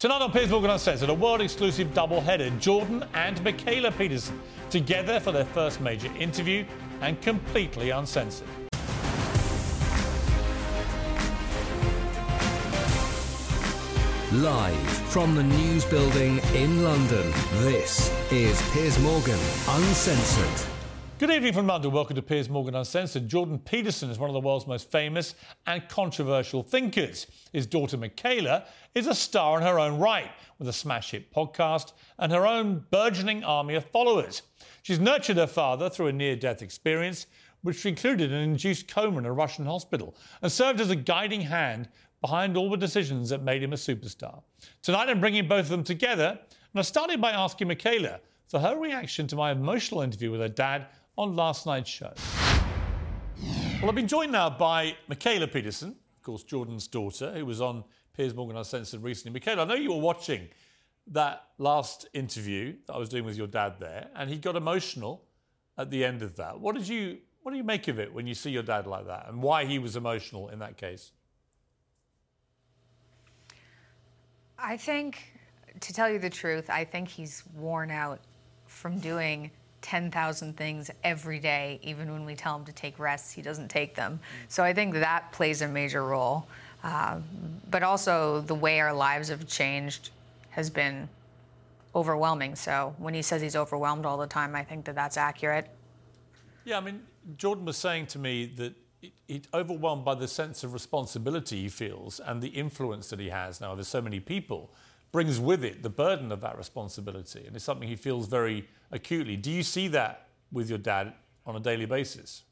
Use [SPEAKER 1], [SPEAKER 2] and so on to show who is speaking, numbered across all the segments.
[SPEAKER 1] Tonight on Piers Morgan Uncensored, a world exclusive double header Jordan and Mikhaila Peterson together for their first major interview and completely uncensored.
[SPEAKER 2] Live from the News Building in London, this is Piers Morgan Uncensored.
[SPEAKER 1] Good evening from London. Welcome to Piers Morgan Uncensored. Jordan Peterson is one of the world's most famous and controversial thinkers. His daughter Mikhaila is a star in her own right, with a smash hit podcast and her own burgeoning army of followers. She's nurtured her father through a near death experience, which included an induced coma in a Russian hospital, and served as a guiding hand behind all the decisions that made him a superstar. Tonight I'm bringing both of them together, and I started by asking Mikhaila for her reaction to my emotional interview with her dad on last night's show. Well, I've been joined now by Mikhaila Peterson, of course, Jordan's daughter, who was on Piers Morgan Uncensored recently. Mikhaila, I know you were watching that last interview that I was doing with your dad there, and he got emotional at the end of that. What did you what do you make of it when you see your dad like that, and why he was emotional in that case?
[SPEAKER 3] I think, to tell you the truth, I think he's worn out from doing 10,000 things every day. Even when we tell him to take rests, he doesn't take them. So I think that plays a major role. Uh, but also, the way our lives have changed has been overwhelming. So when he says he's overwhelmed all the time, I think that that's accurate.
[SPEAKER 1] Yeah, I mean, Jordan was saying to me that he's overwhelmed by the sense of responsibility he feels and the influence that he has now over so many people brings with it the burden of that responsibility and it's something he feels very acutely do you see that with your dad on a daily basis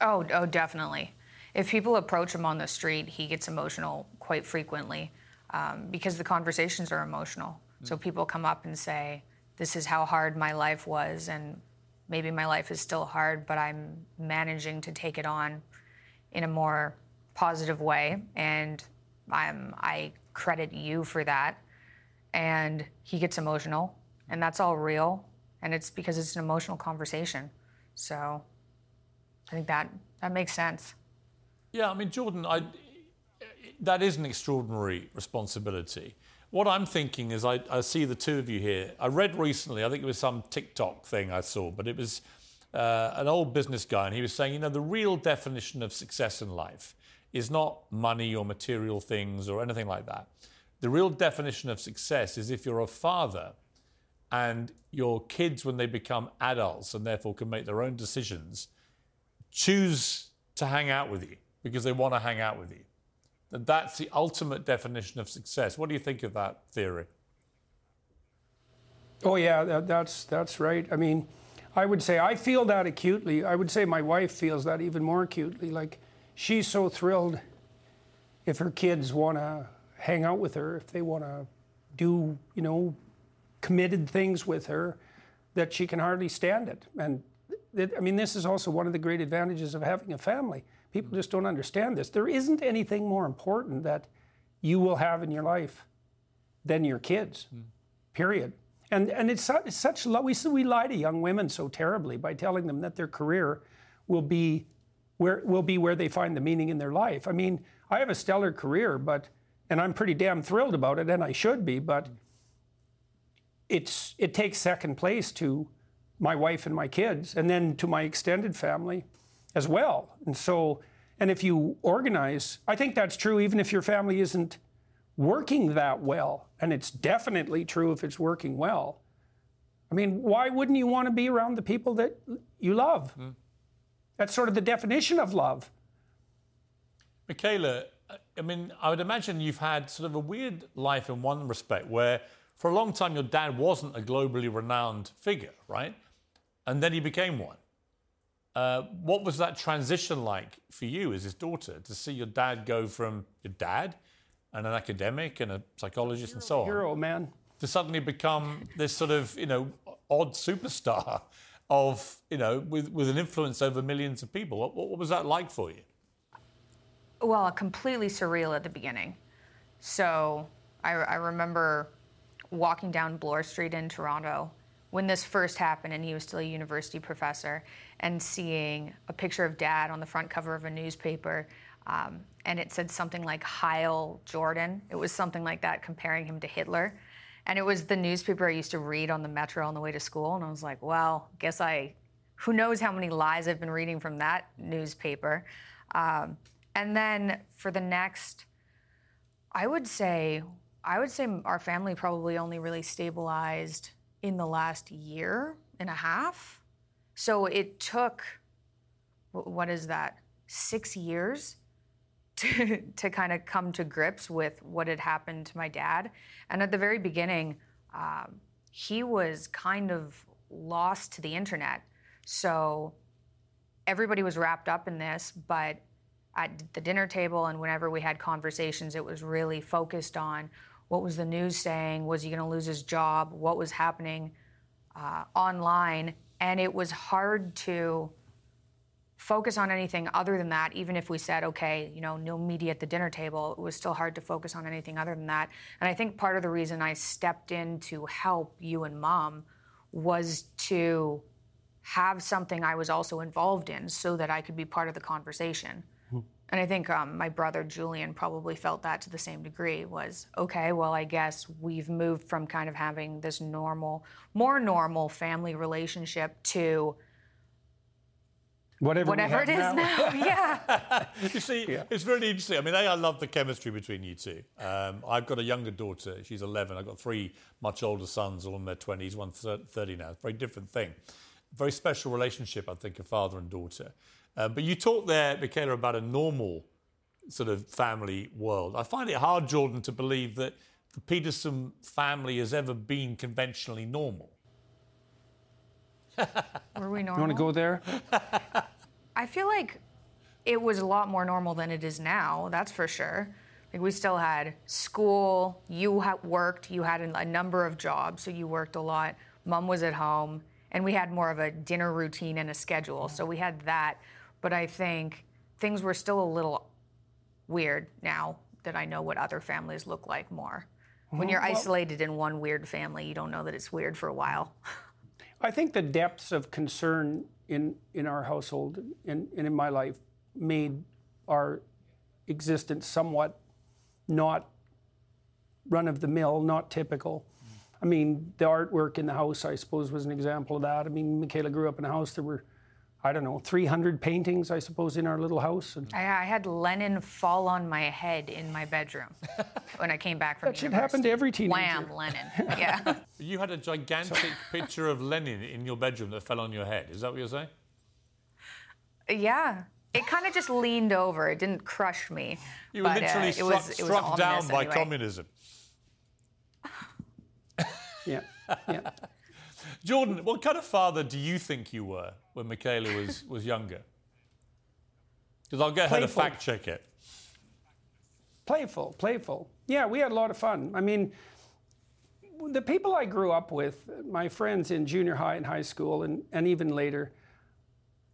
[SPEAKER 3] oh oh definitely if people approach him on the street he gets emotional quite frequently um, because the conversations are emotional mm. so people come up and say this is how hard my life was and maybe my life is still hard, but I'm managing to take it on in a more positive way. And I'm, I credit you for that. And he gets emotional, and that's all real. And it's because it's an emotional conversation. So I think that, that makes sense.
[SPEAKER 1] Yeah, I mean, Jordan, I, that is an extraordinary responsibility. What I'm thinking is, I, I, see the two of you here. I read recently, I think it was some TikTok thing I saw, but it was uh, an old business guy, and he was saying, you know, the real definition of success in life is not money or material things or anything like that. The real definition of success is if you're a father and your kids, when they become adults and therefore can make their own decisions, choose to hang out with you because they want to hang out with you that that's the ultimate definition of success. What do you think of that theory?
[SPEAKER 4] Oh yeah, that, that's that's right. I mean, I would say I feel that acutely. I would say my wife feels that even more acutely. Like she's so thrilled if her kids want to hang out with her, if they want to do, you know, committed things with her, that she can hardly stand it. And I mean, this is also one of the great advantages of having a family People just don't understand this. There isn't anything more important that you will have in your life than your kids, mm. period. And, and it's such, it's such we, we lie to young women so terribly by telling them that their career will be where, will be where they find the meaning in their life. I mean, I have a stellar career, but, and I'm pretty damn thrilled about it, and I should be, but it's, it takes second place to my wife and my kids, and then to my extended family as well. And so, and if you organize, I think that's true even if your family isn't working that well. And it's definitely true if it's working well. I mean, why wouldn't you want to be around the people that you love? Mm. That's sort of the definition of love.
[SPEAKER 1] Mikhaila, I mean, I would imagine you've had sort of a weird life in one respect where for a long time your dad wasn't a globally renowned figure, right? And then he became one. Uh, what was that transition like for you as his daughter to see your dad go from your dad and an academic and a psychologist and so on,
[SPEAKER 4] Hero, man.
[SPEAKER 1] to suddenly become this sort of, you know, odd superstar of, you know, with, with an influence over millions of people. What, what was that like for you?
[SPEAKER 3] well, completely surreal at the beginning. So I, I remember walking down Bloor Street in Toronto when this first happened, and he was still a university professor, and seeing a picture of dad on the front cover of a newspaper. Um, and it said something like Heil Jordan. It was something like that, comparing him to Hitler. And it was the newspaper I used to read on the metro on the way to school. And I was like, well, guess I, who knows how many lies I've been reading from that newspaper. Um, and then for the next, I would say, I would say our family probably only really stabilized in the last year and a half. So it took, what is that, six years to, to kind of come to grips with what had happened to my dad. And at the very beginning, um, he was kind of lost to the internet. So everybody was wrapped up in this, but at the dinner table and whenever we had conversations, it was really focused on what was the news saying, was he going to lose his job, what was happening uh, online, and it was hard to focus on anything other than that. Even if we said, okay, you know, no media at the dinner table, it was still hard to focus on anything other than that. And I think part of the reason I stepped in to help you and mom was to have something I was also involved in so that I could be part of the conversation. And I think um, my brother Julian probably felt that to the same degree was okay, well, I guess we've moved from kind of having this normal, more normal family relationship to
[SPEAKER 4] Whatever,
[SPEAKER 3] whatever it is now. yeah.
[SPEAKER 1] You see, it's really interesting. I mean, A, I love the chemistry between you two. Um, I've got a younger daughter. She's 11. I've got three much older sons, all in their 20s. One's thir- 30 now. Very different thing. Very special relationship, I think, a father and daughter. Uh, but you talked there, Mikhaila, about a normal sort of family world. I find it hard, Jordan, to believe that the Peterson family has ever been conventionally normal.
[SPEAKER 3] Were we normal?
[SPEAKER 4] You want to go there?
[SPEAKER 3] I feel like it was a lot more normal than it is now. That's for sure. Like we still had school. You had worked. You had a number of jobs, so you worked a lot. Mom was at home, and we had more of a dinner routine and a schedule. So we had that. But I think things were still a little weird now that I know what other families look like more. When you're isolated in one weird family, you don't know that it's weird for a while.
[SPEAKER 4] I think the depths of concern in, in our household and, and in my life made our existence somewhat not run of the mill, not typical. I mean, the artwork in the house, I suppose, was an example of that. I mean, Mikhaila grew up in a house. There were, I don't know, 300 paintings, I suppose, in our little house. And
[SPEAKER 3] I, I had Lenin fall on my head in my bedroom when I came back from
[SPEAKER 4] That should happen to every teenager.
[SPEAKER 3] Wham, Lenin. Yeah.
[SPEAKER 1] You had a gigantic picture of Lenin in your bedroom that fell on your head. Is that what you're saying?
[SPEAKER 3] yeah. It kind of just leaned over. It didn't crush me.
[SPEAKER 1] You were
[SPEAKER 3] but, uh,
[SPEAKER 1] literally
[SPEAKER 3] it
[SPEAKER 1] struck,
[SPEAKER 3] was, it was
[SPEAKER 1] struck down by
[SPEAKER 3] anyway.
[SPEAKER 1] communism.
[SPEAKER 4] yeah, yeah.
[SPEAKER 1] Jordan, what kind of father do you think you were when Mikhaila was, was younger? Because I'll get her to fact check it.
[SPEAKER 4] Playful, playful. Yeah, we had a lot of fun. I mean, the people I grew up with, my friends in junior high and high school, and, and even later,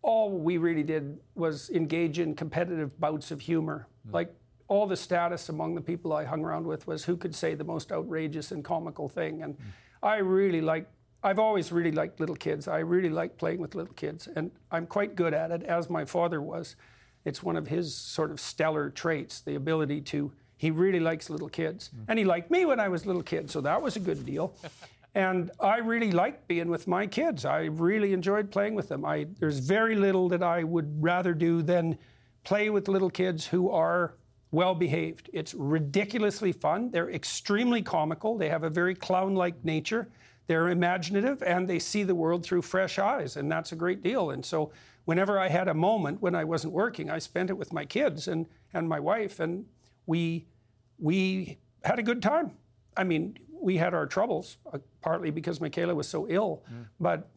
[SPEAKER 4] all we really did was engage in competitive bouts of humor. Hmm. Like all the status among the people I hung around with was who could say the most outrageous and comical thing. And hmm. I really like, I've always really liked little kids. I really like playing with little kids, and I'm quite good at it, as my father was. It's one of his sort of stellar traits, the ability to, he really likes little kids. Mm. And he liked me when I was a little kid, so that was a good deal. and I really liked being with my kids. I really enjoyed playing with them. I, there's very little that I would rather do than play with little kids who are well behaved. It's ridiculously fun. They're extremely comical. They have a very clown like nature. They're imaginative and they see the world through fresh eyes, and that's a great deal. And so, whenever I had a moment when I wasn't working, I spent it with my kids and, and my wife, and we, we had a good time. I mean, we had our troubles, uh, partly because Mikhaila was so ill, but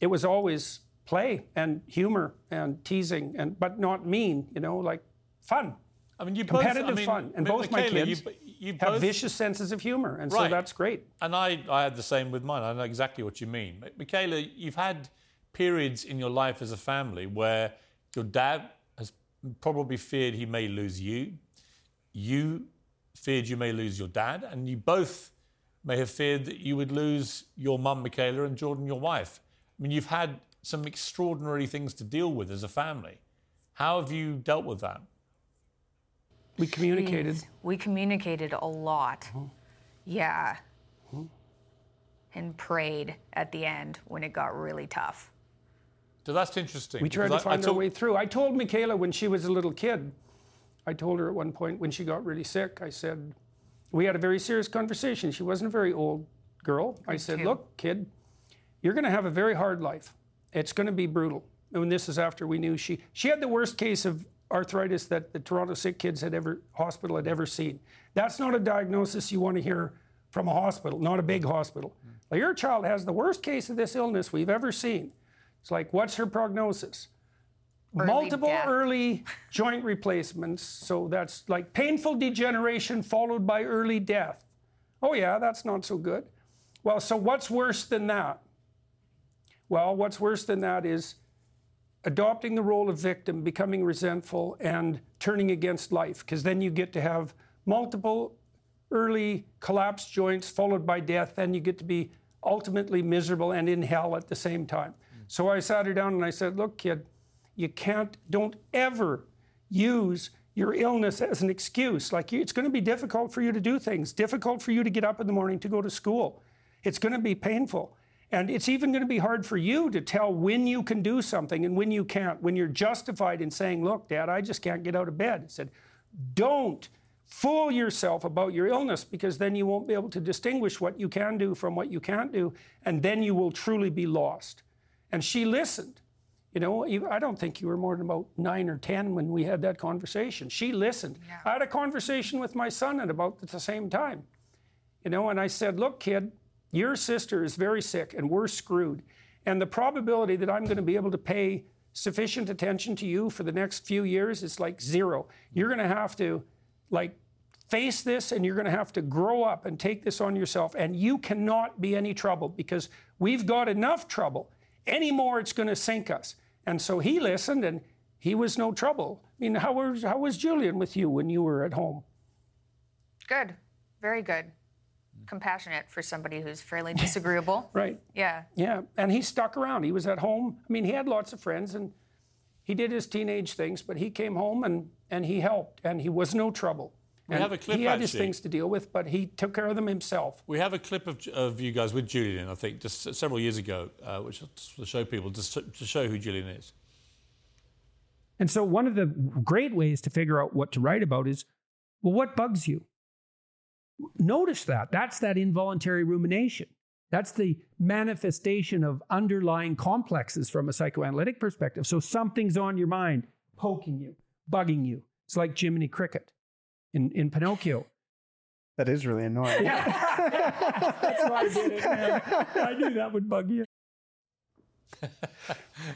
[SPEAKER 4] it was always play and humor and teasing, and but not mean, you know, like fun.
[SPEAKER 1] I mean, you both,
[SPEAKER 4] competitive
[SPEAKER 1] I mean,
[SPEAKER 4] fun, and both my kids
[SPEAKER 1] you, you
[SPEAKER 4] have
[SPEAKER 1] both,
[SPEAKER 4] vicious senses of humor, and so that's great.
[SPEAKER 1] And I, I had the same with mine. I know exactly what you mean. Mi- Mikhaila, you've had periods in your life as a family where your dad has probably feared he may lose you. You feared you may lose your dad, and you both may have feared that you would lose your mum, Mikhaila, and Jordan, your wife. I mean, you've had some extraordinary things to deal with as a family. How have you dealt with that?
[SPEAKER 4] We communicated.
[SPEAKER 3] Jeez, We communicated a lot. Uh-huh. Yeah. Uh-huh. And prayed at the end when it got really tough.
[SPEAKER 1] So that's interesting.
[SPEAKER 4] We tried
[SPEAKER 1] because
[SPEAKER 4] to
[SPEAKER 1] I- I
[SPEAKER 4] find our way through. I told Mikhaila when she was a little kid, I told her at one point when she got really sick, I said, we had a very serious conversation. She wasn't a very old girl. I said,
[SPEAKER 3] two.
[SPEAKER 4] look, kid, you're going to have a very hard life. It's going to be brutal. And this is after we knew she she had the worst case of arthritis that the Toronto Sick Kids had ever hospital had ever seen. That's not a diagnosis you want to hear from a hospital, not a big hospital. Like, your child has the worst case of this illness we've ever seen. It's like, what's her prognosis? multiple
[SPEAKER 3] death.
[SPEAKER 4] early joint replacements. So that's like painful degeneration followed by early death. Oh, yeah, that's not so good. Well, so what's worse than that? Well, what's worse than that is adopting the role of victim, becoming resentful, and turning against life, because then you get to have multiple early collapsed joints followed by death, then you get to be ultimately miserable and in hell at the same time. Mm. So I sat her down and I said, Look, kid, you can't, don't ever use your illness as an excuse. Like, you- it's going to be difficult for you to do things, difficult for you to get up in the morning to go to school. It's going to be painful. And it's even going to be hard for you to tell when you can do something and when you can't, when you're justified in saying, Look, Dad, I just can't get out of bed. I said, Don't fool yourself about your illness because then you won't be able to distinguish what you can do from what you can't do, and then you will truly be lost. And she listened. You know, I don't think you were more than about nine or 10 when we had that conversation. She listened. I had a conversation with my son at about the same time. You know, and I said, look, kid, your sister is very sick and we're screwed. And the probability that I'm going to be able to pay sufficient attention to you for the next few years is like zero. You're going to have to, like, face this and you're going to have to grow up and take this on yourself. And you cannot be any trouble because we've got enough trouble. Any more, it's going to sink us. And so he listened and he was no trouble. I mean, how was, how was Julian with you when you were at home?
[SPEAKER 3] Good. Very good. Compassionate for somebody who's fairly disagreeable.
[SPEAKER 4] Right.
[SPEAKER 3] Yeah.
[SPEAKER 4] Yeah, and he stuck around. He was at home. I mean, he had lots of friends and he did his teenage things, but he came home and, and he helped and he was no trouble.
[SPEAKER 1] We
[SPEAKER 4] And
[SPEAKER 1] have a clip,
[SPEAKER 4] he had his things to deal with, but he took care of them himself.
[SPEAKER 1] We have a clip of, of you guys with Julian, I think, just several years ago, uh, which just to show people, just to, to show who Julian is.
[SPEAKER 5] And so, one of the great ways to figure out what to write about is well, what bugs you? Notice that. That's that involuntary rumination. That's the manifestation of underlying complexes from a psychoanalytic perspective. So, something's on your mind, poking you, bugging you. It's like Jiminy Cricket in, in Pinocchio.
[SPEAKER 6] That is really annoying.
[SPEAKER 5] That's why I did it, man. I knew that would bug you.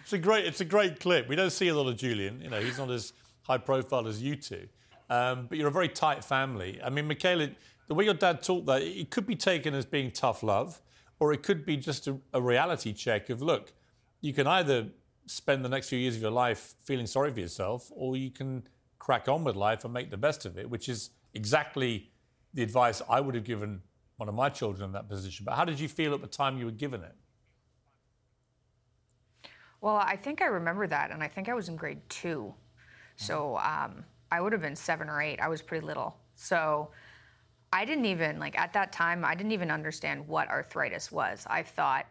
[SPEAKER 1] It's a great, it's a great clip. We don't see a lot of Julian. You know, he's not as high profile as you two. Um, but you're a very tight family. I mean, Mikhaila, the way your dad talked that, it could be taken as being tough love, or it could be just a, a reality check of look, you can either spend the next few years of your life feeling sorry for yourself, or you can crack on with life and make the best of it, which is exactly the advice I would have given one of my children in that position. But how did you feel at the time you were given it?
[SPEAKER 3] Well, I think I remember that, and I think I was in grade two. So um, I would have been seven or eight. I was pretty little. So I didn't even, like, at that time, I didn't even understand what arthritis was. I thought,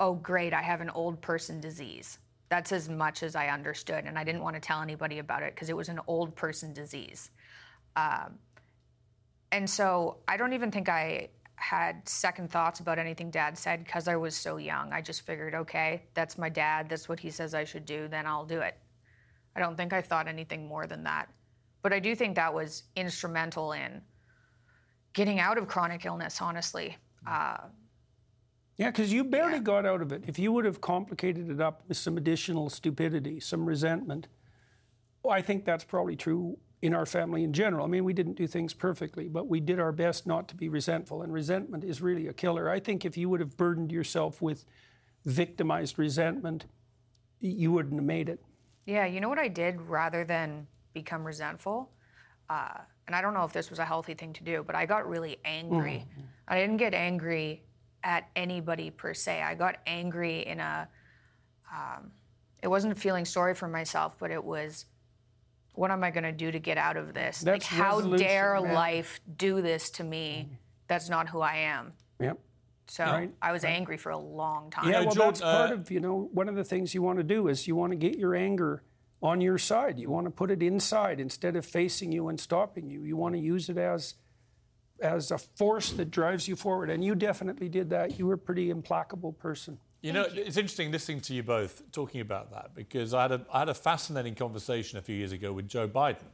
[SPEAKER 3] oh, great, I have an old person disease. That's as much as I understood. And I didn't want to tell anybody about it because it was an old person disease. Um, and so I don't even think I had second thoughts about anything dad said because I was so young. I just figured, okay, that's my dad. That's what he says I should do. Then I'll do it. I don't think I thought anything more than that. But I do think that was instrumental in getting out of chronic illness, honestly. Uh,
[SPEAKER 4] Yeah, because you barely got out of it. If you would have complicated it up with some additional stupidity, some resentment, well, I think that's probably true in our family in general. I mean, we didn't do things perfectly, but we did our best not to be resentful. And resentment is really a killer. I think if you would have burdened yourself with victimized resentment, you wouldn't have made it.
[SPEAKER 3] Yeah, you know what I did rather than become resentful? Uh, and I don't know if this was a healthy thing to do, but I got really angry. Mm-hmm. I didn't get angry at anybody per se. I got angry in a, um, it wasn't feeling sorry for myself, but it was, what am I going to do to get out of this?
[SPEAKER 4] That's
[SPEAKER 3] like, how dare man. life do this to me? Mm-hmm. That's not who I am.
[SPEAKER 4] Yep.
[SPEAKER 3] So right. I was right. angry for a long time.
[SPEAKER 4] Yeah, well, that's part uh, of you know one of the things you want to do is you want to get your anger on your side. You want to put it inside instead of facing you and stopping you. You want to use it as as a force that drives you forward. And you definitely did that. You were a pretty implacable person.
[SPEAKER 1] You know, you. it's interesting listening to you both talking about that because I had, a, I had a fascinating conversation a few years ago with Joe Biden,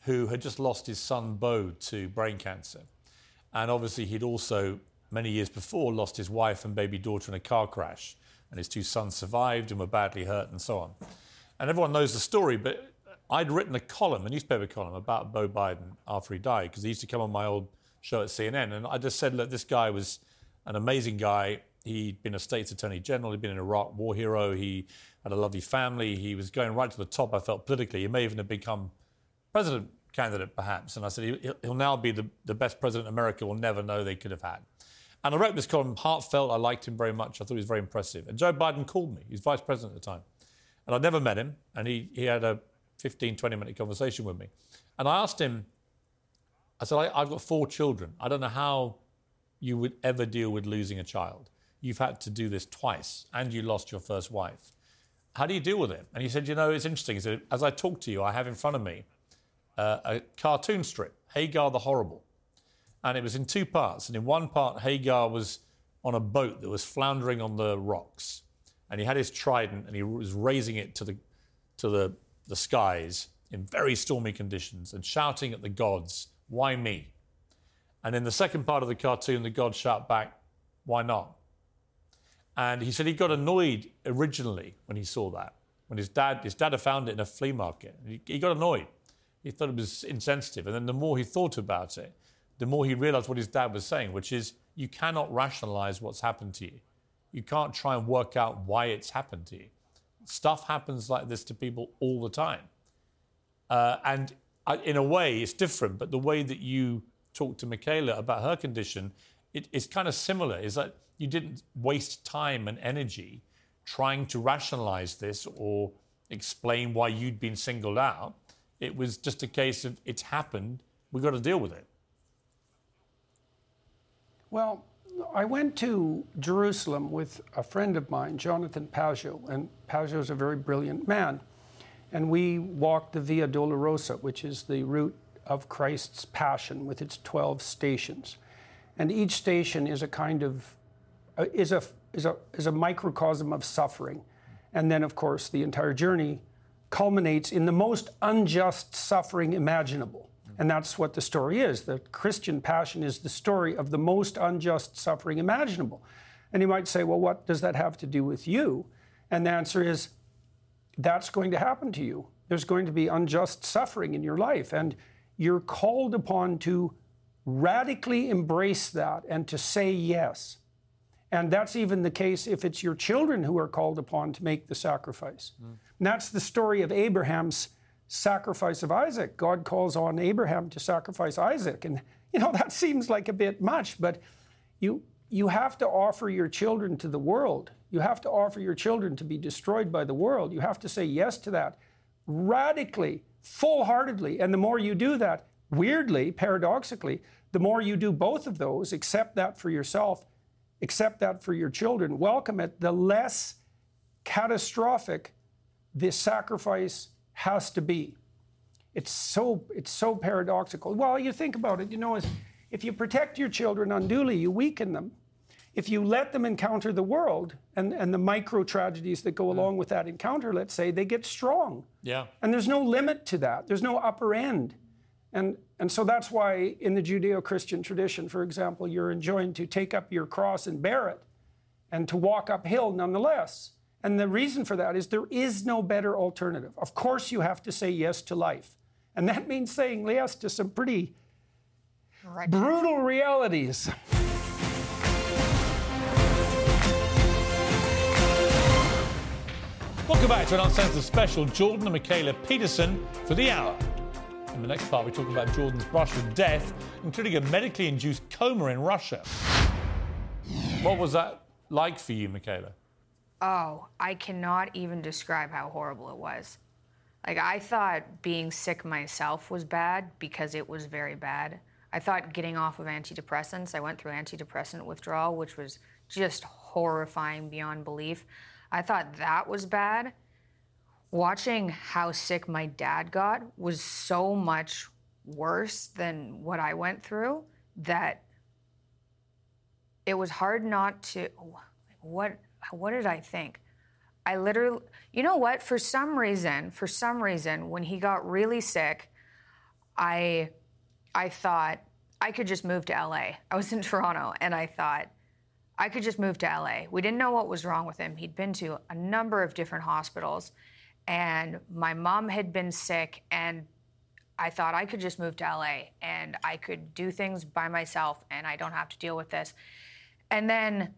[SPEAKER 1] who had just lost his son Beau to brain cancer. And obviously, he'd also, many years before, lost his wife and baby daughter in a car crash. And his two sons survived and were badly hurt and so on. And everyone knows the story, but I'd written a column, a newspaper column, about Beau Biden after he died, because he used to come on my old show at CNN. And I just said, look, this guy was an amazing guy. He'd been a state's attorney general, he'd been an Iraq war hero, he had a lovely family, he was going right to the top, I felt, politically. He may even have become president candidate, perhaps. And I said, he'll now be the, the best president America will never know they could have had. And I wrote this column heartfelt. I liked him very much. I thought he was very impressive. And Joe Biden called me. He was vice president at the time. And I'd never met him, and he, he had a 15, 20 minute conversation with me. And I asked him, I said, I, I've got four children. I don't know how you would ever deal with losing a child. You've had to do this twice, and you lost your first wife. How do you deal with it? And he said, You know, it's interesting. He said, As I talk to you, I have in front of me uh, a cartoon strip, Hagar the Horrible. And it was in two parts. And in one part, Hagar was on a boat that was floundering on the rocks and he had his trident and he was raising it to the, to the, the skies in very stormy conditions and shouting at the gods, Why me? And in the second part of the cartoon, the gods shout back, Why not? And he said he got annoyed originally when he saw that. When his dad, his dad had found it in a flea market. He, he got annoyed. He thought it was insensitive. And then the more he thought about it, the more he realized what his dad was saying, which is you cannot rationalize what's happened to you you can't try and work out why it's happened to you. Stuff happens like this to people all the time. Uh, and in a way, it's different, but the way that you talk to Mikhaila about her condition, it, it's kind of similar. Is that you didn't waste time and energy trying to rationalize this or explain why you'd been singled out. It was just a case of it's happened, we've got to deal with it.
[SPEAKER 4] Well, I went to Jerusalem with a friend of mine, Jonathan Pageau, and Pageau is a very brilliant man. And we walked the Via Dolorosa, which is the route of Christ's Passion with its 12 stations. And each station is a kind of, uh, is, a, is, a, is a microcosm of suffering. And then, of course, the entire journey culminates in the most unjust suffering imaginable. And that's what the story is. The Christian passion is the story of the most unjust suffering imaginable. And you might say, well, what does that have to do with you? And the answer is, that's going to happen to you. There's going to be unjust suffering in your life. And you're called upon to radically embrace that and to say yes. And that's even the case if it's your children who are called upon to make the sacrifice. Mm. And that's the story of Abraham's sacrifice of Isaac. God calls on Abraham to sacrifice Isaac. And, you know, that seems like a bit much, but you, you have to offer your children to the world. You have to offer your children to be destroyed by the world. You have to say yes to that radically, full heartedly. And the more you do that, weirdly, paradoxically, the more you do both of those, accept that for yourself, accept that for your children, welcome it, the less catastrophic this sacrifice has to be. It's so, it's so paradoxical. Well, you think about it, you know, if you protect your children unduly, you weaken them. If you let them encounter the world and, and the micro tragedies that go mm. along with that encounter, let's say, they get strong.
[SPEAKER 1] Yeah.
[SPEAKER 4] And there's no limit to that. There's no upper end. And, and so that's why in the Judeo Christian tradition, for example, you're enjoined to take up your cross and bear it and to walk uphill nonetheless. And the reason for that is there is no better alternative. Of course, you have to say yes to life. And that means saying yes to some pretty
[SPEAKER 3] Right.
[SPEAKER 4] brutal realities.
[SPEAKER 1] Welcome back to an Uncensored special. Jordan and Mikhaila Peterson for the hour. In the next part, we talk about Jordan's brush with death, including a medically induced coma in Russia. What was that like for you, Mikhaila?
[SPEAKER 3] Oh, I cannot even describe how horrible it was. Like, I thought being sick myself was bad because it was very bad. I thought getting off of antidepressants, I went through antidepressant withdrawal, which was just horrifying beyond belief. I thought that was bad. Watching how sick my dad got was so much worse than what I went through that it was hard not to what what did I think? I literally you know what for some reason for some reason when he got really sick I I thought I could just move to LA. I was in Toronto and I thought I could just move to LA. We didn't know what was wrong with him. He'd been to a number of different hospitals and my mom had been sick and I thought I could just move to LA and I could do things by myself and I don't have to deal with this. And then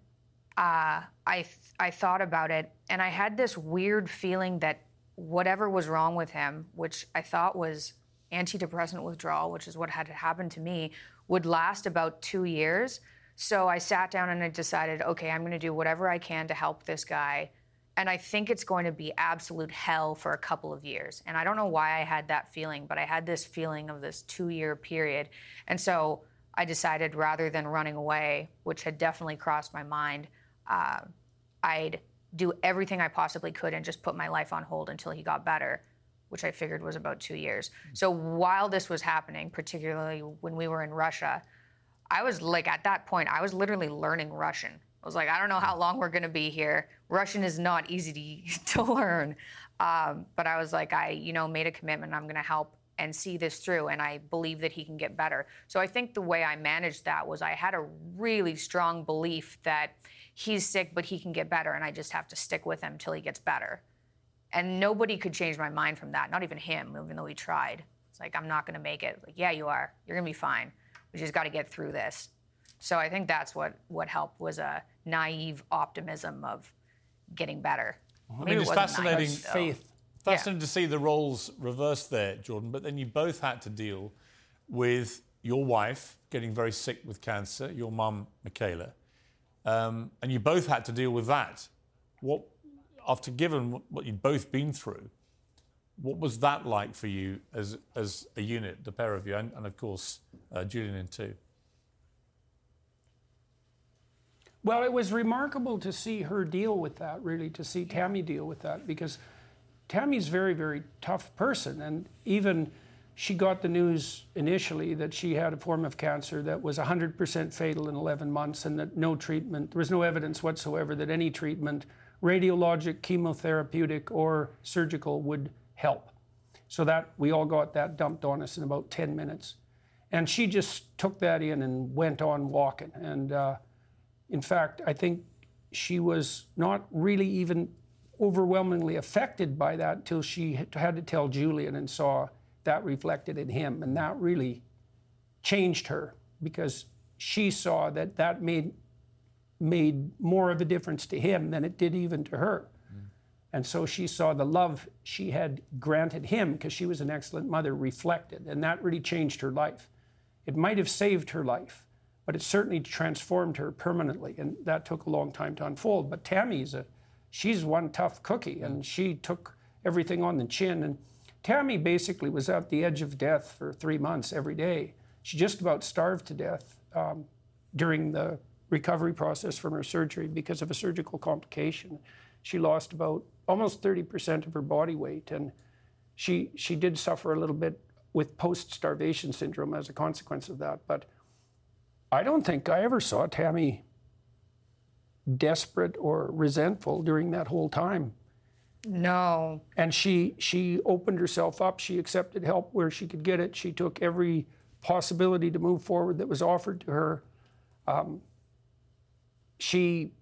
[SPEAKER 3] uh, I th- I thought about it, and I had this weird feeling that whatever was wrong with him, which I thought was antidepressant withdrawal, which is what had happened to me, would last about two years. So I sat down and I decided, okay, I'm going to do whatever I can to help this guy. And I think it's going to be absolute hell for a couple of years. And I don't know why I had that feeling, but I had this feeling of this two year period. And so I decided rather than running away, which had definitely crossed my mind, uh, I'd do everything I possibly could and just put my life on hold until he got better, which I figured was about two years. So while this was happening, particularly when we were in Russia, I was like, at that point, I was literally learning Russian. I was like, I don't know how long we're going to be here. Russian is not easy to, to learn. Um, but I was like, I, you know, made a commitment. I'm going to help and see this through. And I believe that he can get better. So I think the way I managed that was I had a really strong belief that he's sick, but he can get better. And I just have to stick with him till he gets better. And nobody could change my mind from that, not even him, even though he tried. It's like, I'm not going to make it. Like, yeah, you are. You're going to be fine. We just got to get through this. So I think that's what, what helped was a naive optimism of getting better.
[SPEAKER 1] I mean,
[SPEAKER 3] it
[SPEAKER 1] it's
[SPEAKER 3] wasn't
[SPEAKER 1] fascinating.
[SPEAKER 3] naive.
[SPEAKER 4] Faith.
[SPEAKER 1] Fascinating to see the roles reversed there, Jordan. But then you both had to deal with your wife getting very sick with cancer, your mum, Mikhaila, um, and you both had to deal with that. What, after given what- you'd both been through, what was that like for you as as a unit, the pair of you, and, and of course uh, Julian in too?
[SPEAKER 4] Well, it was remarkable to see her deal with that, really, to see Tammy deal with that, because Tammy's very, very tough person. And even she got the news initially that she had a form of cancer that was 100% fatal in 11 months and that no treatment, there was no evidence whatsoever that any treatment, radiologic, chemotherapeutic, or surgical, would help. So that we all got that dumped on us in about 10 minutes. And she just took that in and went on walking. And uh, in fact, I think she was not really even overwhelmingly affected by that until she had to tell Julian and saw that reflected in him. And that really changed her because she saw that that made, made more of a difference to him than it did even to her. Mm. And so she saw the love she had granted him because she was an excellent mother reflected. And that really changed her life. It might have saved her life, but it certainly transformed her permanently. And that took a long time to unfold. But Tammy's a, she's one tough cookie and mm. she took everything on the chin. And Tammy basically was at the edge of death for three months every day. She just about starved to death um, during the recovery process from her surgery because of a surgical complication. She lost about almost 30% of her body weight, and she she did suffer a little bit with post-starvation syndrome as a consequence of that. But I don't think I ever saw Tammy desperate or resentful during that whole time
[SPEAKER 3] No.
[SPEAKER 4] and she she opened herself up. She accepted help where she could get it. She took every possibility to move forward that was offered to her. Um, she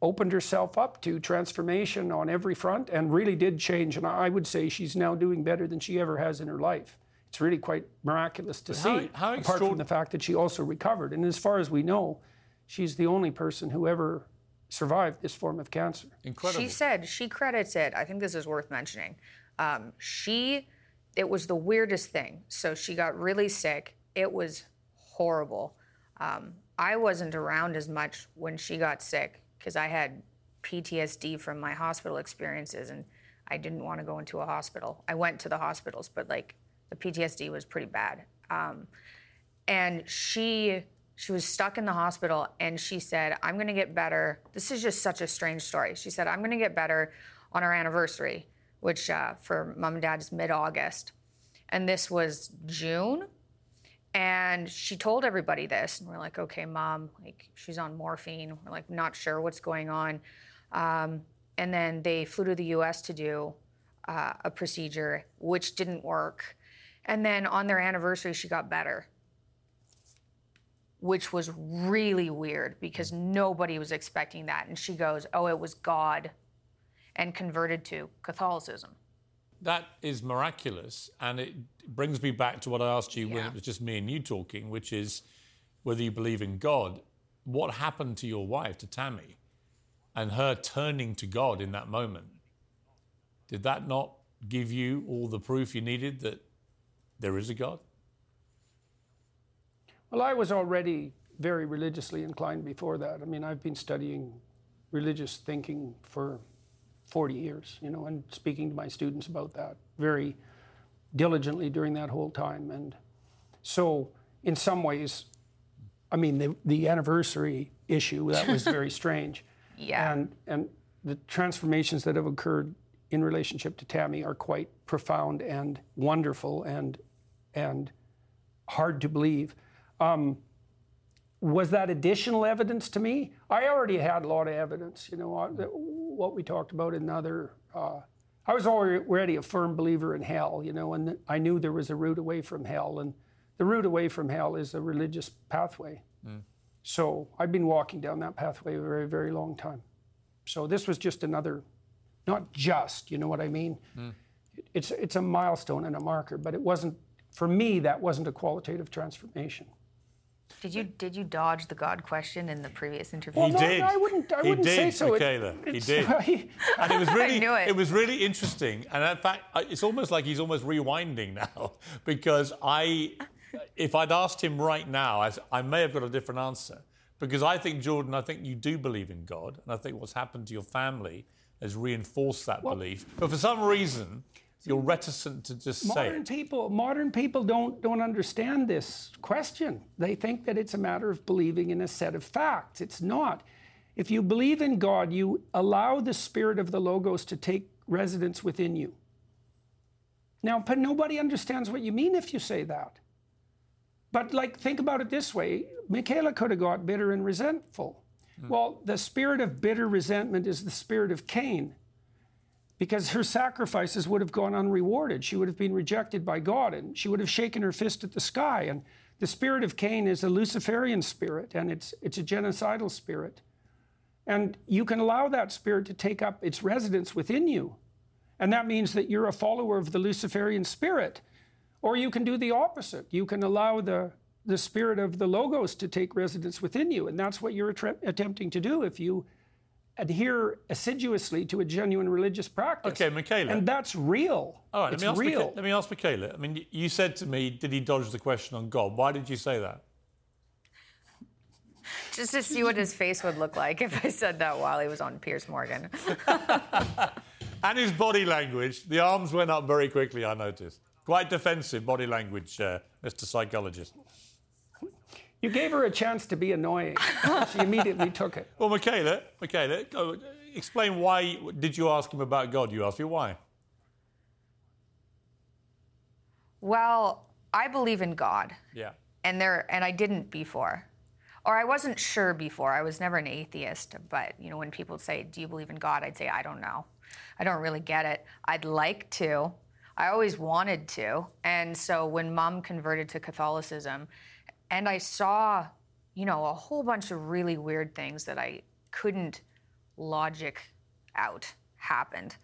[SPEAKER 4] opened herself up to transformation on every front and really did change. And i would say she's now doing better than she ever has in her life. It's really quite miraculous to
[SPEAKER 1] how-
[SPEAKER 4] see.
[SPEAKER 1] how
[SPEAKER 4] apart from the fact that she also recovered, and as far as we know, she's the only person who ever survived this form of cancer.
[SPEAKER 1] Incredible.
[SPEAKER 3] She said she credits it. I think this is worth mentioning. Um, she, it was the weirdest thing. So she got really sick. It was horrible. Um, I wasn't around as much when she got sick because I had PTSD from my hospital experiences and I didn't want to go into a hospital. I went to the hospitals, but like the PTSD was pretty bad. Um, and she she was stuck in the hospital and she said i'm going to get better. This is just such a strange story. She said i'm going to get better on our anniversary which uh, for mom and dad is mid-august. And this was june and she told everybody this. And we're like okay mom like she's on morphine. We're like not sure what's going on. Um, and then they flew to the us to do uh, a procedure which didn't work. And then on their anniversary she got better which was really weird because nobody was expecting that. And she goes, Oh, it was God, and converted to Catholicism.
[SPEAKER 1] That is miraculous. And it brings me back to what I asked you when it was just me and you talking, which is whether you believe in God. What happened to your wife, to Tammy, and her turning to God in that moment? Did that not give you all the proof you needed that there is a God?
[SPEAKER 4] Well, I was already very religiously inclined before that. I mean, I've been studying religious thinking for 40 years, you know, and speaking to my students about that very diligently during that whole time. And so, in some ways, I mean, the, the anniversary issue, that was very strange.
[SPEAKER 3] Yeah.
[SPEAKER 4] And, and the transformations that have occurred in relationship to Tammy are quite profound and wonderful and, and hard to believe. Um, was that additional evidence to me? I already had a lot of evidence, you know, uh, what we talked about in other. Uh, I was already a firm believer in hell, you know, and I knew there was a route away from hell, and the route away from hell is a religious pathway. So I've been walking down that pathway a very, very long time. So this was just another, not just, you know what I mean? It's, it's a milestone and a marker, but it wasn't, for me, that wasn't a qualitative transformation.
[SPEAKER 3] Did you did you dodge the God question in the previous interview?
[SPEAKER 4] Well,
[SPEAKER 1] He
[SPEAKER 4] no,
[SPEAKER 1] did.
[SPEAKER 4] I wouldn't. I
[SPEAKER 1] He
[SPEAKER 4] wouldn't say
[SPEAKER 1] did,
[SPEAKER 4] so. It-
[SPEAKER 1] Mikhaila. He did. And it was really,
[SPEAKER 3] knew it.
[SPEAKER 1] was really interesting. And in fact, it's almost like he's almost rewinding now because I, if I'd asked him right now, I, I may have got a different answer. Because I think, Jordan, I think you do believe in God. And I think what's happened to your family has reinforced that belief. But for some reason, you're reticent to just say
[SPEAKER 4] modern
[SPEAKER 1] it.
[SPEAKER 4] people, modern people don't don't understand this question. They think that it's a matter of believing in a set of facts. It's not. If you believe in God, you allow the spirit of the logos to take residence within you. Now, but nobody understands what you mean if you say that. But like, think about it this way: Mikhaila could have got bitter and resentful. Hmm. Well, the spirit of bitter resentment is the spirit of Cain because her sacrifices would have gone unrewarded. She would have been rejected by God and she would have shaken her fist at the sky. And the spirit of Cain is a Luciferian spirit and it's, it's a genocidal spirit. And you can allow that spirit to take up its residence within you. And that means that you're a follower of the Luciferian spirit. Or you can do the opposite. You can allow the, the spirit of the Logos to take residence within you. And that's what you're attempting to do if you adhere assiduously to a genuine religious practice.
[SPEAKER 1] Okay, Mikhaila.
[SPEAKER 4] And that's real.
[SPEAKER 1] All right,
[SPEAKER 4] it's
[SPEAKER 1] let me, ask
[SPEAKER 4] real.
[SPEAKER 1] Micha- let me ask Mikhaila. I mean, you said to me, did he dodge the question on God? Why did you say that?
[SPEAKER 3] Just to see what his face would look like if I said that while he was on Piers Morgan.
[SPEAKER 1] And his body language, the arms went up very quickly, I noticed. Quite defensive body language, uh, Mr. Psychologist.
[SPEAKER 4] You gave her a chance to be annoying. she immediately took it.
[SPEAKER 1] Well, Mikhaila, Mikhaila, explain why did you ask him about God? You asked me why.
[SPEAKER 3] Well, I believe in God.
[SPEAKER 1] Yeah.
[SPEAKER 3] and there and I didn't before. Or I wasn't sure before. I was never an atheist, but you know when people say, "Do you believe in God?" I'd say, "I don't know. I don't really get it. I'd like to. I always wanted to." And so when mom converted to Catholicism and I saw, you know, a whole bunch of really weird things that I couldn't logic out happened.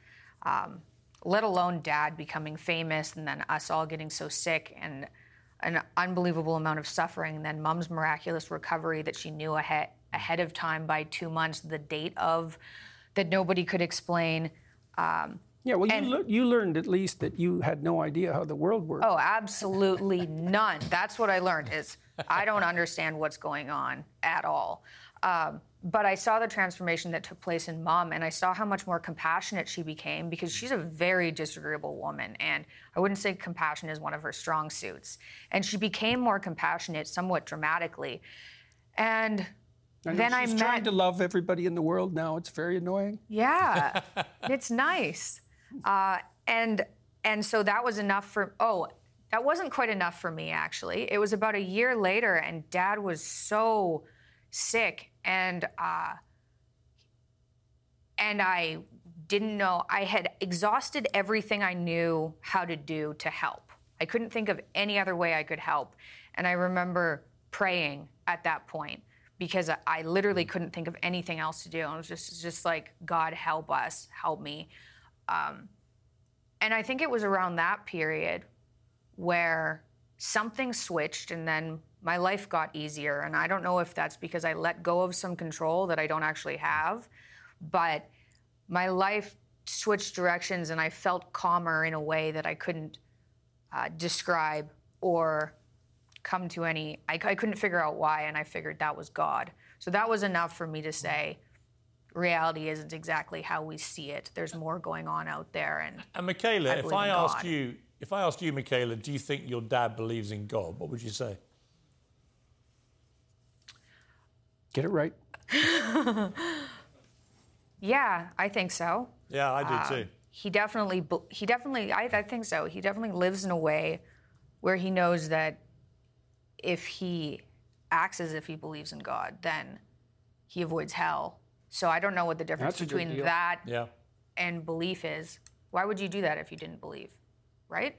[SPEAKER 3] Um, let alone dad becoming famous and then us all getting so sick and an unbelievable amount of suffering. And then mom's miraculous recovery that she knew ahead, ahead of time by two months, the date of that nobody could explain. Um,
[SPEAKER 4] Yeah, well, you,
[SPEAKER 3] And-
[SPEAKER 4] you learned at least that you had no idea how the world worked.
[SPEAKER 3] Oh, absolutely none. That's what I learned is I don't understand what's going on at all. Um, but I saw the transformation that took place in mom, and I saw how much more compassionate she became because she's a very disagreeable woman, and I wouldn't say compassion is one of her strong suits. And she became more compassionate, somewhat dramatically. And
[SPEAKER 4] And
[SPEAKER 3] then I
[SPEAKER 4] she's
[SPEAKER 3] met.
[SPEAKER 4] trying to love everybody in the world now. It's very annoying.
[SPEAKER 3] Yeah, it's nice. Uh, and and so that was enough for. Oh, that wasn't quite enough for me actually. It was about a year later, and Dad was so sick, and uh, and I didn't know. I had exhausted everything I knew how to do to help. I couldn't think of any other way I could help, and I remember praying at that point because I, literally couldn't think of anything else to do. I was just just like, God help us, help me. Um, and I think it was around that period where something switched and then my life got easier. And I don't know if that's because I let go of some control that I don't actually have, but my life switched directions and I felt calmer in a way that I couldn't uh, describe or come to any, I, I couldn't figure out why. And I figured that was God. So that was enough for me to say, reality isn't exactly how we see it. There's more going on out there. And
[SPEAKER 1] And Mikhaila,
[SPEAKER 3] I
[SPEAKER 1] if I asked
[SPEAKER 3] God.
[SPEAKER 1] you, if I asked you, Mikhaila, do you think your dad believes in God? What would you say?
[SPEAKER 4] Get it right.
[SPEAKER 3] yeah, I think so.
[SPEAKER 1] Yeah, I do uh, too.
[SPEAKER 3] he definitely he definitely I, I think so he definitely lives in a way where he knows that if he acts as if he believes in god then he avoids hell so i don't know what the difference
[SPEAKER 4] That's a good
[SPEAKER 3] between that
[SPEAKER 1] Yeah.
[SPEAKER 3] and belief is why would you do that if you didn't believe right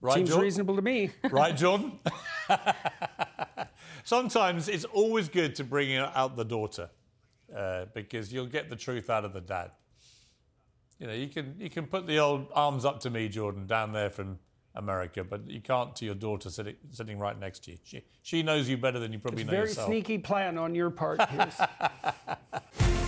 [SPEAKER 1] Right,
[SPEAKER 4] Seems
[SPEAKER 1] Jordan?
[SPEAKER 4] reasonable to me.
[SPEAKER 1] Right, Jordan? Sometimes it's always good to bring out the daughter uh, because you'll get the truth out of the dad. You know, you can you can put the old arms up to me, Jordan, down there from America, but you can't to your daughter sitting sitting right next to you. She she knows you better than you probably know
[SPEAKER 4] Very
[SPEAKER 1] yourself.
[SPEAKER 4] Very sneaky plan on your part. Piers.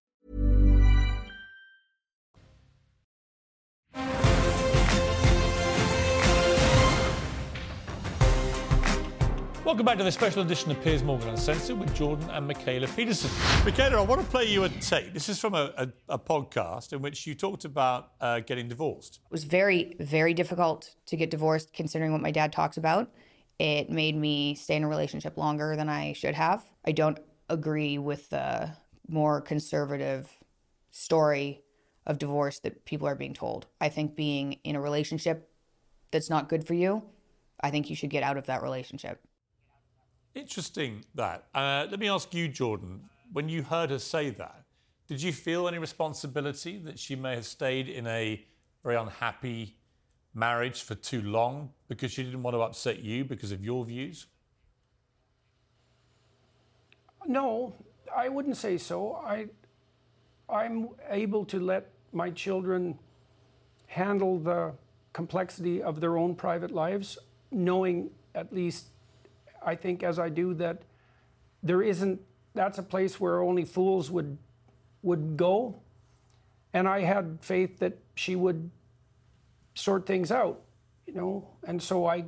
[SPEAKER 1] Welcome back to the special edition of Piers Morgan Uncensored with Jordan and Mikhaila Peterson. Mikhaila, I want to play you a tape. This is from a, a, a podcast in which you talked about uh, getting divorced.
[SPEAKER 7] It was very, very difficult to get divorced considering what my dad talks about. It made me stay in a relationship longer than I should have. I don't agree with the more conservative story of divorce that people are being told. I think being in a relationship that's not good for you, I think you should get out of that relationship.
[SPEAKER 1] Interesting that. Uh, let me ask you, Jordan, when you heard her say that, did you feel any responsibility that she may have stayed in a very unhappy marriage for too long because she didn't want to upset you because of your views?
[SPEAKER 4] No, I wouldn't say so. I, I'm able to let my children handle the complexity of their own private lives, knowing at least, I think, as I do, that there isn't that's a place where only fools would would go. And I had faith that she would sort things out, you know. And so I,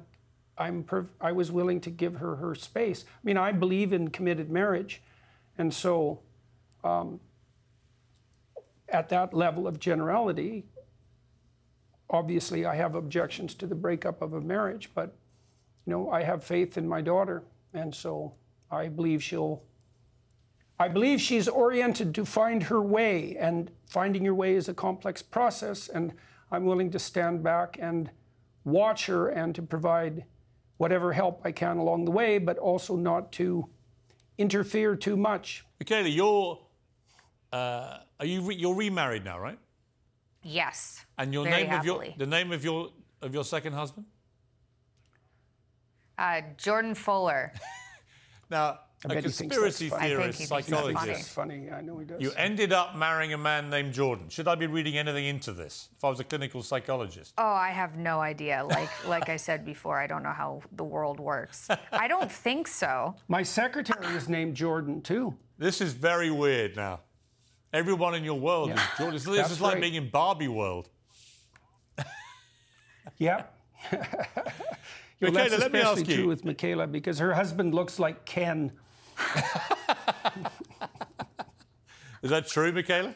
[SPEAKER 4] I'm I was willing to give her her space. I mean, I believe in committed marriage, and so um, at that level of generality, obviously I have objections to the breakup of a marriage, but you know I have faith in my daughter, and so I believe she'll. I believe she's oriented to find her way, and finding your way is a complex process, and I'm willing to stand back and watch her and to provide whatever help I can along the way, but also not to interfere too much.
[SPEAKER 1] Mikhaila, you're uh, are you re- you're remarried now, right?
[SPEAKER 3] Yes.
[SPEAKER 1] And your
[SPEAKER 3] very
[SPEAKER 1] name of your the name of your of your second husband?
[SPEAKER 3] Uh, Jordan Fuller.
[SPEAKER 1] Now,
[SPEAKER 4] I
[SPEAKER 1] a
[SPEAKER 4] bet he thinks
[SPEAKER 1] conspiracy.
[SPEAKER 3] I think
[SPEAKER 1] theorist,
[SPEAKER 3] he thinks that's
[SPEAKER 1] psychologist.
[SPEAKER 3] funny.
[SPEAKER 4] Funny. I know he does.
[SPEAKER 1] You ended up marrying a man named Jordan. Should I be reading anything into this? If I was a clinical psychologist,
[SPEAKER 3] Oh, I have no idea. Like like I said before, I don't know how the world works. I don't think so.
[SPEAKER 4] My secretary is named Jordan too.
[SPEAKER 1] this is very weird. Now, everyone in your world
[SPEAKER 4] Yeah.
[SPEAKER 1] is Jordan. This, this
[SPEAKER 4] That's
[SPEAKER 1] is like
[SPEAKER 4] right.
[SPEAKER 1] being in Barbie world.
[SPEAKER 4] Yeah. Well,
[SPEAKER 1] Mikhaila,
[SPEAKER 4] that's
[SPEAKER 1] let me
[SPEAKER 4] especially
[SPEAKER 1] ask you-
[SPEAKER 4] true with Mikhaila because her husband looks like Ken.
[SPEAKER 1] Is that true, Mikhaila?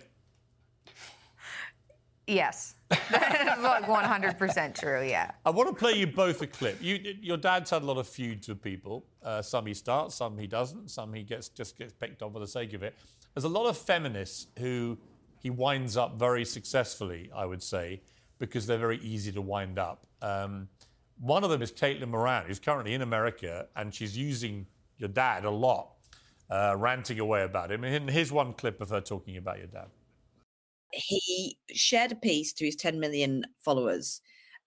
[SPEAKER 3] Yes. That's like 100% true, yeah.
[SPEAKER 1] I want to play you both a clip. You, your dad's had a lot of feuds with people. Uh, some he starts, some he doesn't, some he gets just gets picked on for the sake of it. There's a lot of feminists who he winds up very successfully, I would say, because they're very easy to wind up. Um, one of them is Caitlin Moran, who's currently in America, and she's using your dad a lot, uh, ranting away about him. And here's one clip of her talking about your dad.
[SPEAKER 8] he shared a piece to his 10 million followers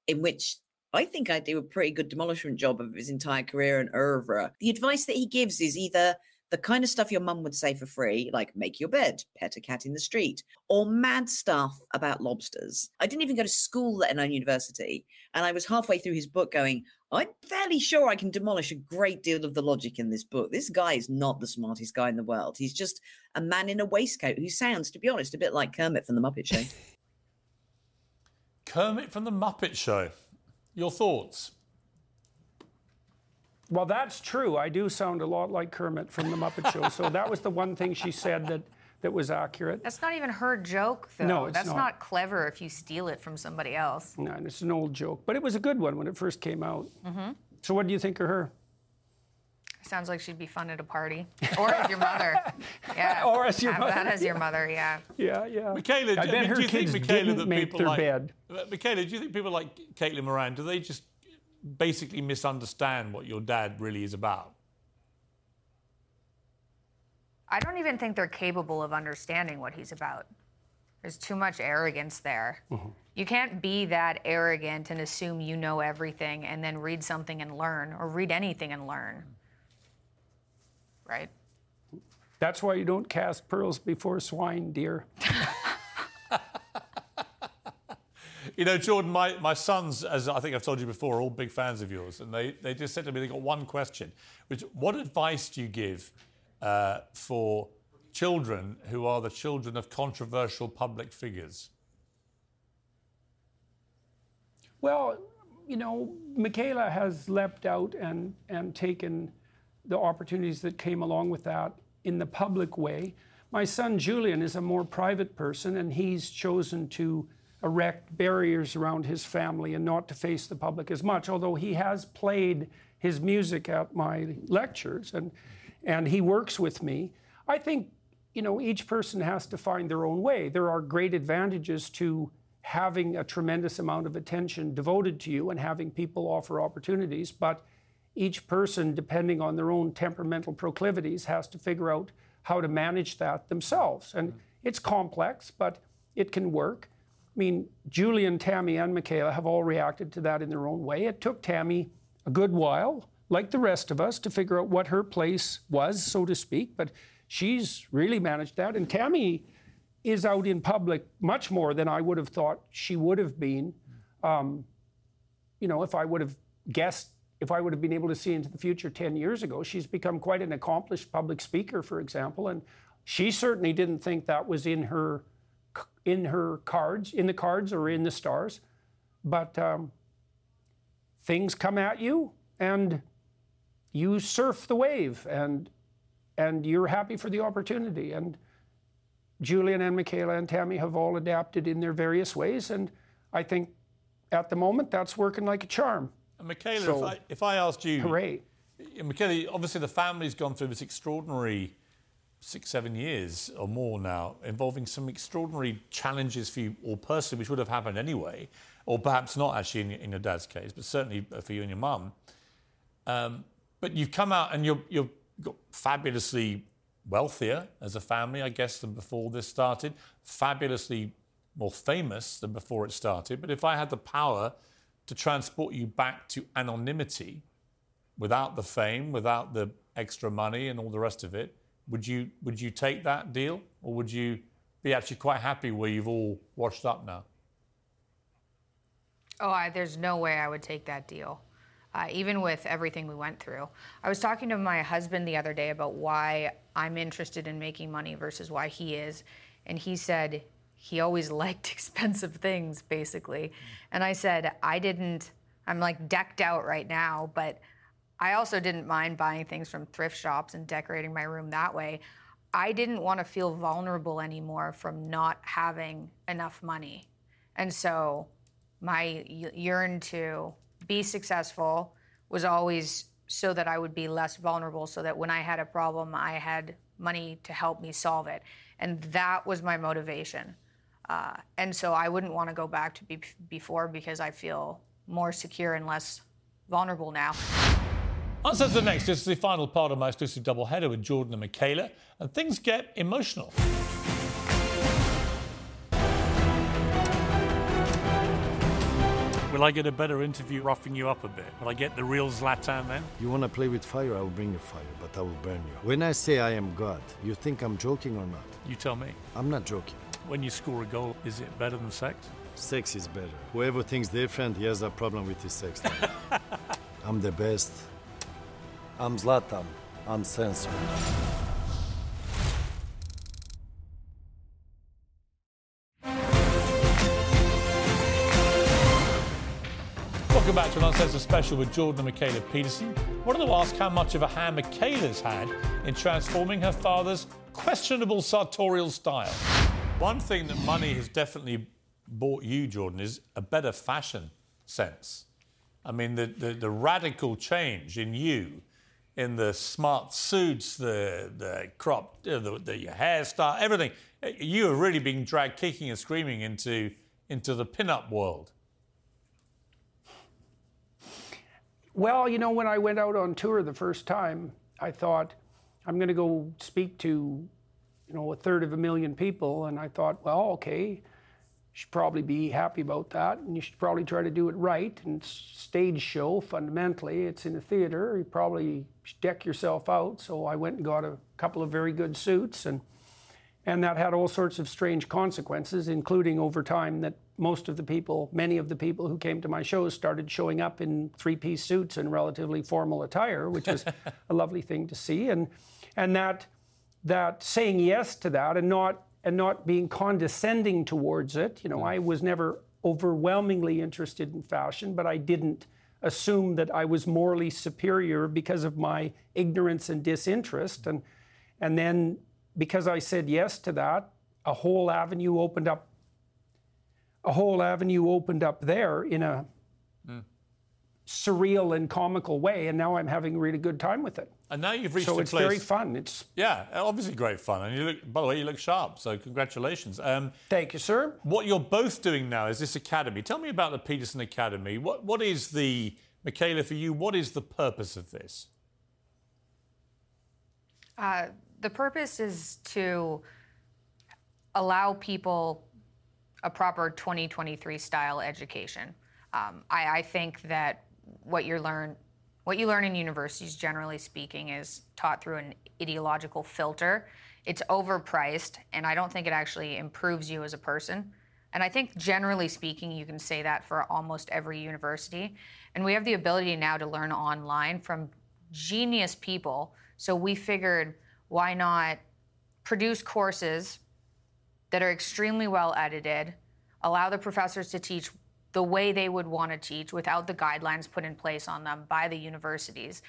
[SPEAKER 8] in which I think I do a pretty good demolishment job of his entire career and oeuvre. The advice that he gives is either the kind of stuff your mum would say for free, like make your bed, pet a cat in the street, or mad stuff about lobsters. I didn't even go to school, let alone university. And I was halfway through his book going, I'm fairly sure I can demolish a great deal of the logic in this book. This guy is not the smartest guy in the world. He's just a man in a waistcoat who sounds, to be honest, a bit like Kermit from The Muppet Show.
[SPEAKER 1] Kermit from the Muppet Show. Your thoughts?
[SPEAKER 4] Well, that's true. I do sound a lot like Kermit from the Muppet Show. So that was the one thing she said that, that was accurate.
[SPEAKER 3] That's not even her joke, though.
[SPEAKER 4] No, it's
[SPEAKER 3] That's
[SPEAKER 4] not.
[SPEAKER 3] not. clever if you steal it from somebody else.
[SPEAKER 4] No, and it's an old joke, but it was a good one when it first came out.
[SPEAKER 3] hmm
[SPEAKER 4] So what do you think of her?
[SPEAKER 3] Sounds like she'd be fun at a party. Or as your mother. Yeah.
[SPEAKER 4] Or as your
[SPEAKER 3] Have that
[SPEAKER 4] mother,
[SPEAKER 3] as your
[SPEAKER 4] yeah.
[SPEAKER 3] mother, yeah.
[SPEAKER 4] Yeah, yeah.
[SPEAKER 1] Mikhaila,
[SPEAKER 4] I
[SPEAKER 1] do,
[SPEAKER 4] bet
[SPEAKER 1] mean,
[SPEAKER 4] her
[SPEAKER 1] do you
[SPEAKER 4] kids
[SPEAKER 1] think, Mikhaila,
[SPEAKER 4] didn't
[SPEAKER 1] that
[SPEAKER 4] make
[SPEAKER 1] people
[SPEAKER 4] their
[SPEAKER 1] like,
[SPEAKER 4] bed.
[SPEAKER 1] Mikhaila, do you think people like Caitlin Moran, do they just basically misunderstand what your dad really is about?
[SPEAKER 3] I don't even think they're capable of understanding what he's about. There's too much arrogance there. Mm-hmm. You can't be that arrogant and assume you know everything and then read something and learn, or read anything and learn. Right?
[SPEAKER 4] That's why you don't cast pearls before swine, dear.
[SPEAKER 1] You know, Jordan, my, my sons, as I think I've told you before, are all big fans of yours. And they, they just said to me, they got one question, which what advice do you give uh, for children who are the children of controversial public figures?
[SPEAKER 4] Well, you know, Mikhaila has leapt out and, and taken the opportunities that came along with that in the public way. My son Julian is a more private person, and he's chosen to erect barriers around his family and not to face the public as much, although he has played his music at my lectures and, and he works with me. I think, you know, each person has to find their own way. There are great advantages to having a tremendous amount of attention devoted to you and having people offer opportunities, but each person, depending on their own temperamental proclivities, has to figure out how to manage that themselves. And mm. it's complex, but it can work. I mean, Julian, Tammy, and Mikhaila have all reacted to that in their own way. It took Tammy a good while, like the rest of us, to figure out what her place was, so to speak, but she's really managed that. And Tammy is out in public much more than I would have thought she would have been. Um, you know, if I would have guessed if I would have been able to see into the future 10 years ago, she's become quite an accomplished public speaker, for example, and she certainly didn't think that was in her in her cards, in the cards or in the stars. But um, things come at you, and you surf the wave, and and you're happy for the opportunity. And Julian and Mikhaila and Tammy have all adapted in their various ways, and I think at the moment that's working like a charm.
[SPEAKER 1] And Mikhaila,
[SPEAKER 4] So-
[SPEAKER 1] if, I, if I asked you,
[SPEAKER 4] Hooray.
[SPEAKER 1] Mikhaila, obviously the family's gone through this extraordinary six, seven years or more now, involving some extraordinary challenges for you all personally, which would have happened anyway, or perhaps not actually in, your- in your dad's case, but certainly for you and your mum. Um, but you've come out and you're, you're got fabulously wealthier as a family, I guess, than before this started, fabulously more famous than before it started. But if I had the power to transport you back to anonymity, without the fame, without the extra money and all the rest of it, would you would you take that deal, or would you be actually quite happy where you've all washed up now?
[SPEAKER 3] Oh, I, there's no way I would take that deal, uh, even with everything we went through. I was talking to my husband the other day about why I'm interested in making money versus why he is, and he said he always liked expensive things, basically. And I said I didn't. I'm like decked out right now, but I also didn't mind buying things from thrift shops and decorating my room that way. I didn't want to feel vulnerable anymore from not having enough money. And so my yearn to be successful was always so that I would be less vulnerable, so that when I had a problem, I had money to help me solve it. And that was my motivation. Uh, and so I wouldn't want to go back to be- before because I feel more secure and less vulnerable now.
[SPEAKER 1] Uncensored next This is the final part of my exclusive double header with Jordan and Mikhaila, and things get emotional. Will I get a better interview roughing you up a bit? Will I get the real Zlatan then?
[SPEAKER 9] You want to play with fire, I will bring you fire, but I will burn you. When I say I am God, you think I'm joking or not?
[SPEAKER 1] You tell me.
[SPEAKER 9] I'm not joking.
[SPEAKER 1] When you score a goal, is it better than sex?
[SPEAKER 9] Sex is better. Whoever thinks different, he has a problem with his sex life. I'm the best. I'm Zlatan, uncensored.
[SPEAKER 1] Welcome back to an Uncensored special with Jordan and Mikhaila Peterson. I wanted to ask how much of a hand Mikhaila's had in transforming her father's questionable sartorial style. One thing that money has definitely bought you, Jordan, is a better fashion sense. I mean, the, the, the radical change in you, in the smart suits, the, the crop, uh, the, the hairstyle, everything. Uh, You have really been dragged kicking and screaming into, into the pin-up world.
[SPEAKER 4] Well, you know, when I went out on tour the first time, I thought I'm going to go speak to, you know, a third of a million people, and I thought, well, okay, should probably be happy about that, and you should probably try to do it right. And stage show, fundamentally, it's in a theater. You probably deck yourself out. So I went and got a couple of very good suits, and and that had all sorts of strange consequences, including over time that most of the people, many of the people who came to my shows started showing up in three-piece suits and relatively formal attire, which was a lovely thing to see. And and that that saying yes to that and not and not being condescending towards it. You know, I mm. was never overwhelmingly interested in fashion, but I didn't assume that I was morally superior because of my ignorance and disinterest. And and then because I said yes to that, a whole avenue opened up. A whole avenue opened up there in a surreal and comical way, and now I'm having a really good time with it.
[SPEAKER 1] And now you've reached
[SPEAKER 4] so
[SPEAKER 1] a
[SPEAKER 4] it's
[SPEAKER 1] place.
[SPEAKER 4] very fun. It's
[SPEAKER 1] Yeah, obviously great fun. And you look, by the way, you look sharp. So congratulations. Um,
[SPEAKER 4] Thank you, sir.
[SPEAKER 1] What you're both doing now is this academy. Tell me about the Peterson Academy. What what is the Mikhaila for you? What is the purpose of this?
[SPEAKER 3] Uh, the purpose is to allow people a proper 2023 style education. Um, I, I think that what you learn, what you learn in universities, generally speaking, is taught through an ideological filter. It's overpriced, and I don't think it actually improves you as a person. And I think generally speaking, you can say that for almost every university. And we have the ability now to learn online from genius people. So we figured why not produce courses that are extremely well edited, allow the professors to teach the way they would want to teach without the guidelines put in place on them by the universities,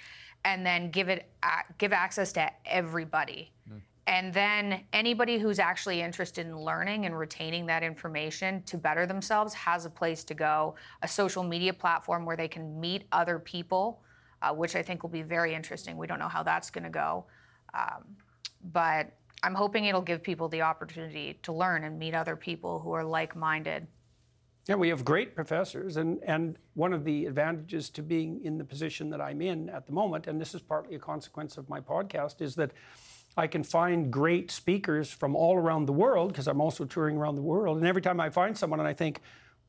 [SPEAKER 3] and then give it give access to everybody. Mm. And then anybody who's actually interested in learning and retaining that information to better themselves has a place to go, a social media platform where they can meet other people, uh, which I think will be very interesting. We don't know how that's going to go. Um, but I'm hoping it'll give people the opportunity to learn and meet other people who are like minded.
[SPEAKER 4] Yeah, we have great professors, and, and one of the advantages to being in the position that I'm in at the moment, and this is partly a consequence of my podcast, is that I can find great speakers from all around the world because I'm also touring around the world. And every time I find someone and I think,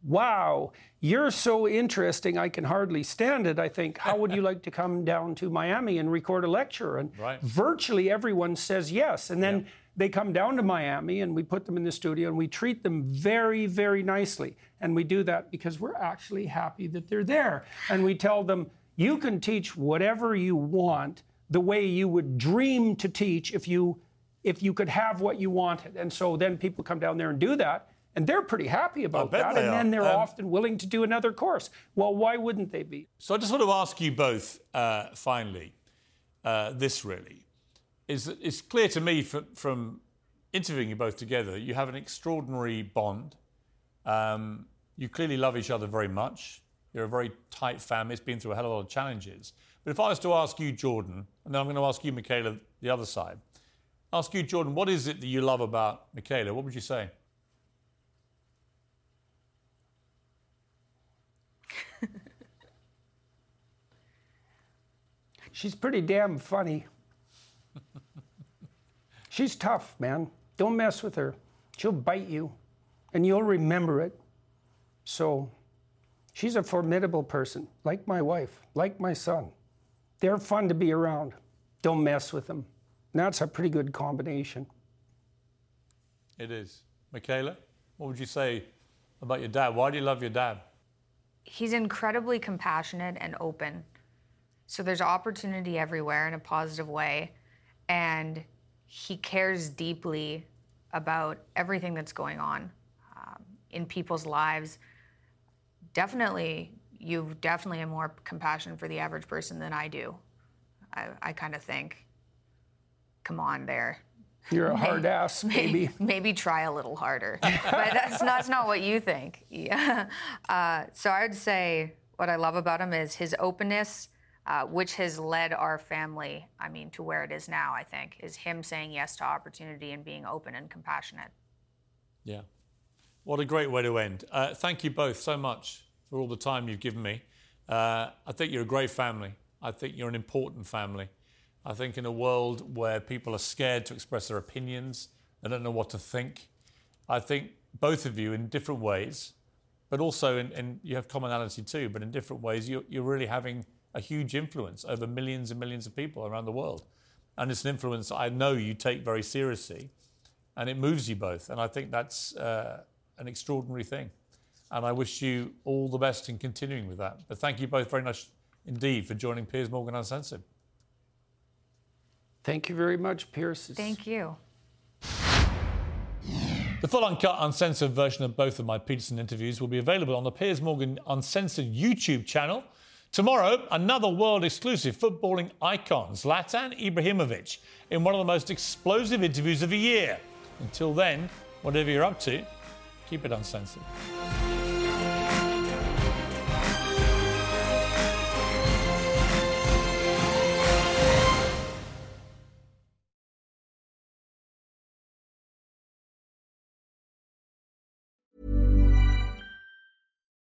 [SPEAKER 4] wow, you're so interesting, I can hardly stand it. I think, how would you like to come down to Miami and record a lecture? And right. virtually everyone says yes. And then yeah. They come down to Miami and we put them in the studio and we treat them very, very nicely. And we do that because we're actually happy that they're there. And we tell them, you can teach whatever you want the way you would dream to teach if you if you could have what you wanted. And so then people come down there and do that. And they're pretty happy about that. And then they're um, often willing to do another course. Well, why wouldn't they be?
[SPEAKER 1] So I just want to ask you both, uh, finally, uh, this really. Is it's clear to me from, from, interviewing you both together, you have an extraordinary bond. Um, you clearly love each other very much. You're a very tight family. It's been through a hell of a lot of challenges. But if I was to ask you, Jordan, and then I'm going to ask you, Mikhaila, the other side, ask you, Jordan, what is it that you love about Mikhaila? What would you say?
[SPEAKER 4] She's pretty damn funny. She's tough, man. Don't mess with her. She'll bite you, and you'll remember it. So, she's a formidable person, like my wife, like my son. They're fun to be around. Don't mess with them. And that's a pretty good combination.
[SPEAKER 1] It is. Mikhaila, what would you say about your dad? Why do you love your dad?
[SPEAKER 3] He's incredibly compassionate and open. So there's opportunity everywhere in a positive way. And he cares deeply about everything that's going on um, in people's lives. Definitely you've definitely a more compassion for the average person than I do. I, I kind of think, come on there.
[SPEAKER 4] You're a hard ass, maybe.
[SPEAKER 3] Maybe, maybe try a little harder. but that's not, that's not what you think. Yeah. Uh, so I would say what I love about him is his openness, uh, which has led our family, I mean, to where it is now, I think, is him saying yes to opportunity and being open and compassionate.
[SPEAKER 1] Yeah. What a great way to end. Uh, thank you both so much for all the time you've given me. Uh, I think you're a great family. I think you're an important family. I think in a world where people are scared to express their opinions, they don't know what to think. I think both of you, in different ways, but also in, in you have commonality too, but in different ways, you're, you're really having a huge influence over millions and millions of people around the world. And it's an influence I know you take very seriously, and it moves you both. And I think that's uh, an extraordinary thing. And I wish you all the best in continuing with that. But thank you both very much indeed for joining Piers Morgan Uncensored.
[SPEAKER 4] Thank you very much, Piers.
[SPEAKER 3] Thank you.
[SPEAKER 1] The full uncut, uncensored version of both of my Peterson interviews will be available on the Piers Morgan Uncensored YouTube channel. Tomorrow, another world exclusive footballing icon, Zlatan Ibrahimovic, in one of the most explosive interviews of the year. Until then, whatever you're up to, keep it uncensored.